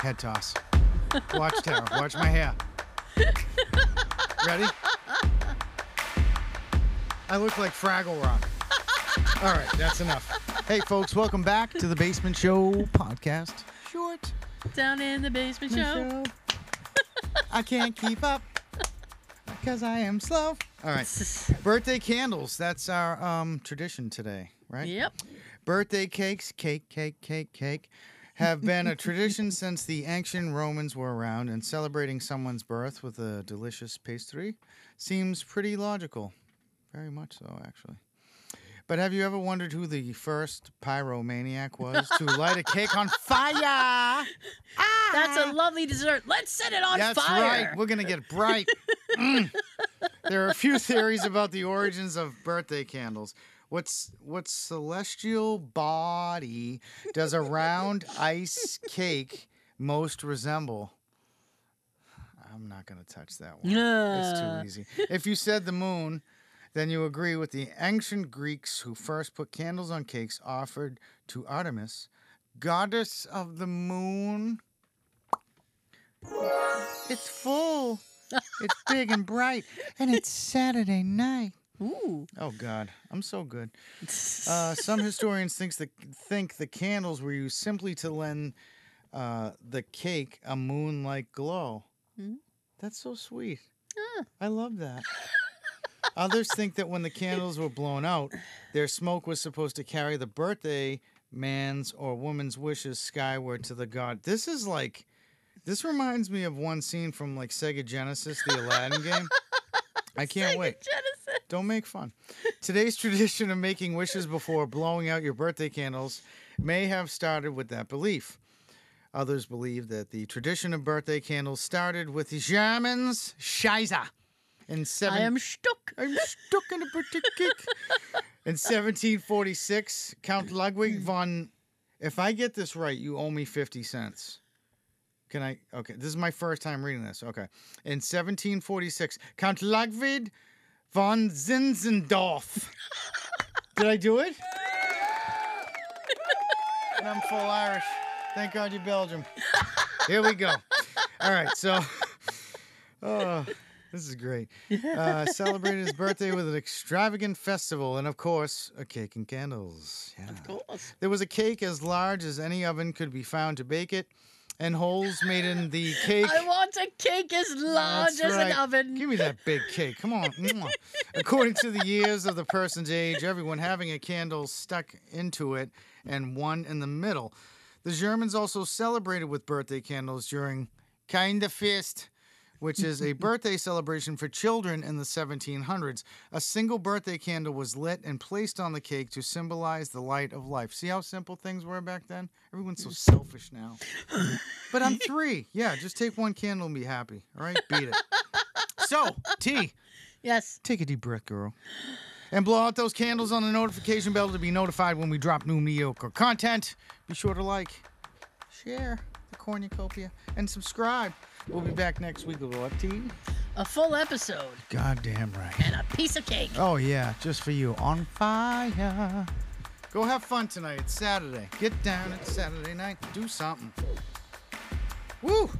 Head toss. Watch, Tara. Watch my hair. Ready? I look like Fraggle Rock. All right, that's enough. Hey, folks, welcome back to the Basement Show podcast. Short Down in the basement show. I can't keep up because I am slow. All right, birthday candles. That's our um, tradition today, right? Yep. Birthday cakes, cake, cake, cake, cake, have been a tradition since the ancient Romans were around, and celebrating someone's birth with a delicious pastry seems pretty logical. Very much so, actually. But have you ever wondered who the first pyromaniac was to light a cake on fire? Ah! That's a lovely dessert. Let's set it on That's fire. right. We're gonna get bright. Mm. There are a few theories about the origins of birthday candles. What's what celestial body does a round ice cake most resemble? I'm not gonna touch that one. It's Ah. too easy. If you said the moon, then you agree with the ancient Greeks who first put candles on cakes offered to Artemis, goddess of the moon. It's full. It's big and bright, and it's Saturday night. Ooh. Oh God, I'm so good. Uh, some historians thinks the, think the candles were used simply to lend uh, the cake a moon-like glow. Hmm. That's so sweet. Ah. I love that. Others think that when the candles were blown out, their smoke was supposed to carry the birthday man's or woman's wishes skyward to the god. This is like, this reminds me of one scene from like Sega Genesis, the Aladdin game. I can't wait. Genesis. Don't make fun. Today's tradition of making wishes before blowing out your birthday candles may have started with that belief. Others believe that the tradition of birthday candles started with the Germans. Scheiße. In seven, I am stuck. I'm stuck in a birthday cake. In 1746, Count Ludwig hmm. von. If I get this right, you owe me 50 cents. Can I? Okay, this is my first time reading this. Okay. In 1746, Count Ludwig von Zinzendorf. Did I do it? And I'm full Irish. Thank God you're Belgium. Here we go. All right, so. Oh, this is great. Uh, celebrated his birthday with an extravagant festival and, of course, a cake and candles. Yeah. Of course. There was a cake as large as any oven could be found to bake it, and holes made in the cake. I want a cake as large That's as right. an oven. Give me that big cake. Come on. According to the years of the person's age, everyone having a candle stuck into it and one in the middle. The Germans also celebrated with birthday candles during Kinderfest, which is a birthday celebration for children in the 1700s. A single birthday candle was lit and placed on the cake to symbolize the light of life. See how simple things were back then? Everyone's so selfish now. But I'm three. Yeah, just take one candle and be happy. All right, beat it. So, T, Yes. take a deep breath, girl. And blow out those candles on the notification bell to be notified when we drop new mediocre content. Be sure to like, share the cornucopia, and subscribe. We'll be back next week with what, T? A full episode Goddamn right. and a piece of cake. Oh, yeah, just for you. On fire. Go have fun tonight. It's Saturday. Get down. It's Saturday night. Do something. Woo!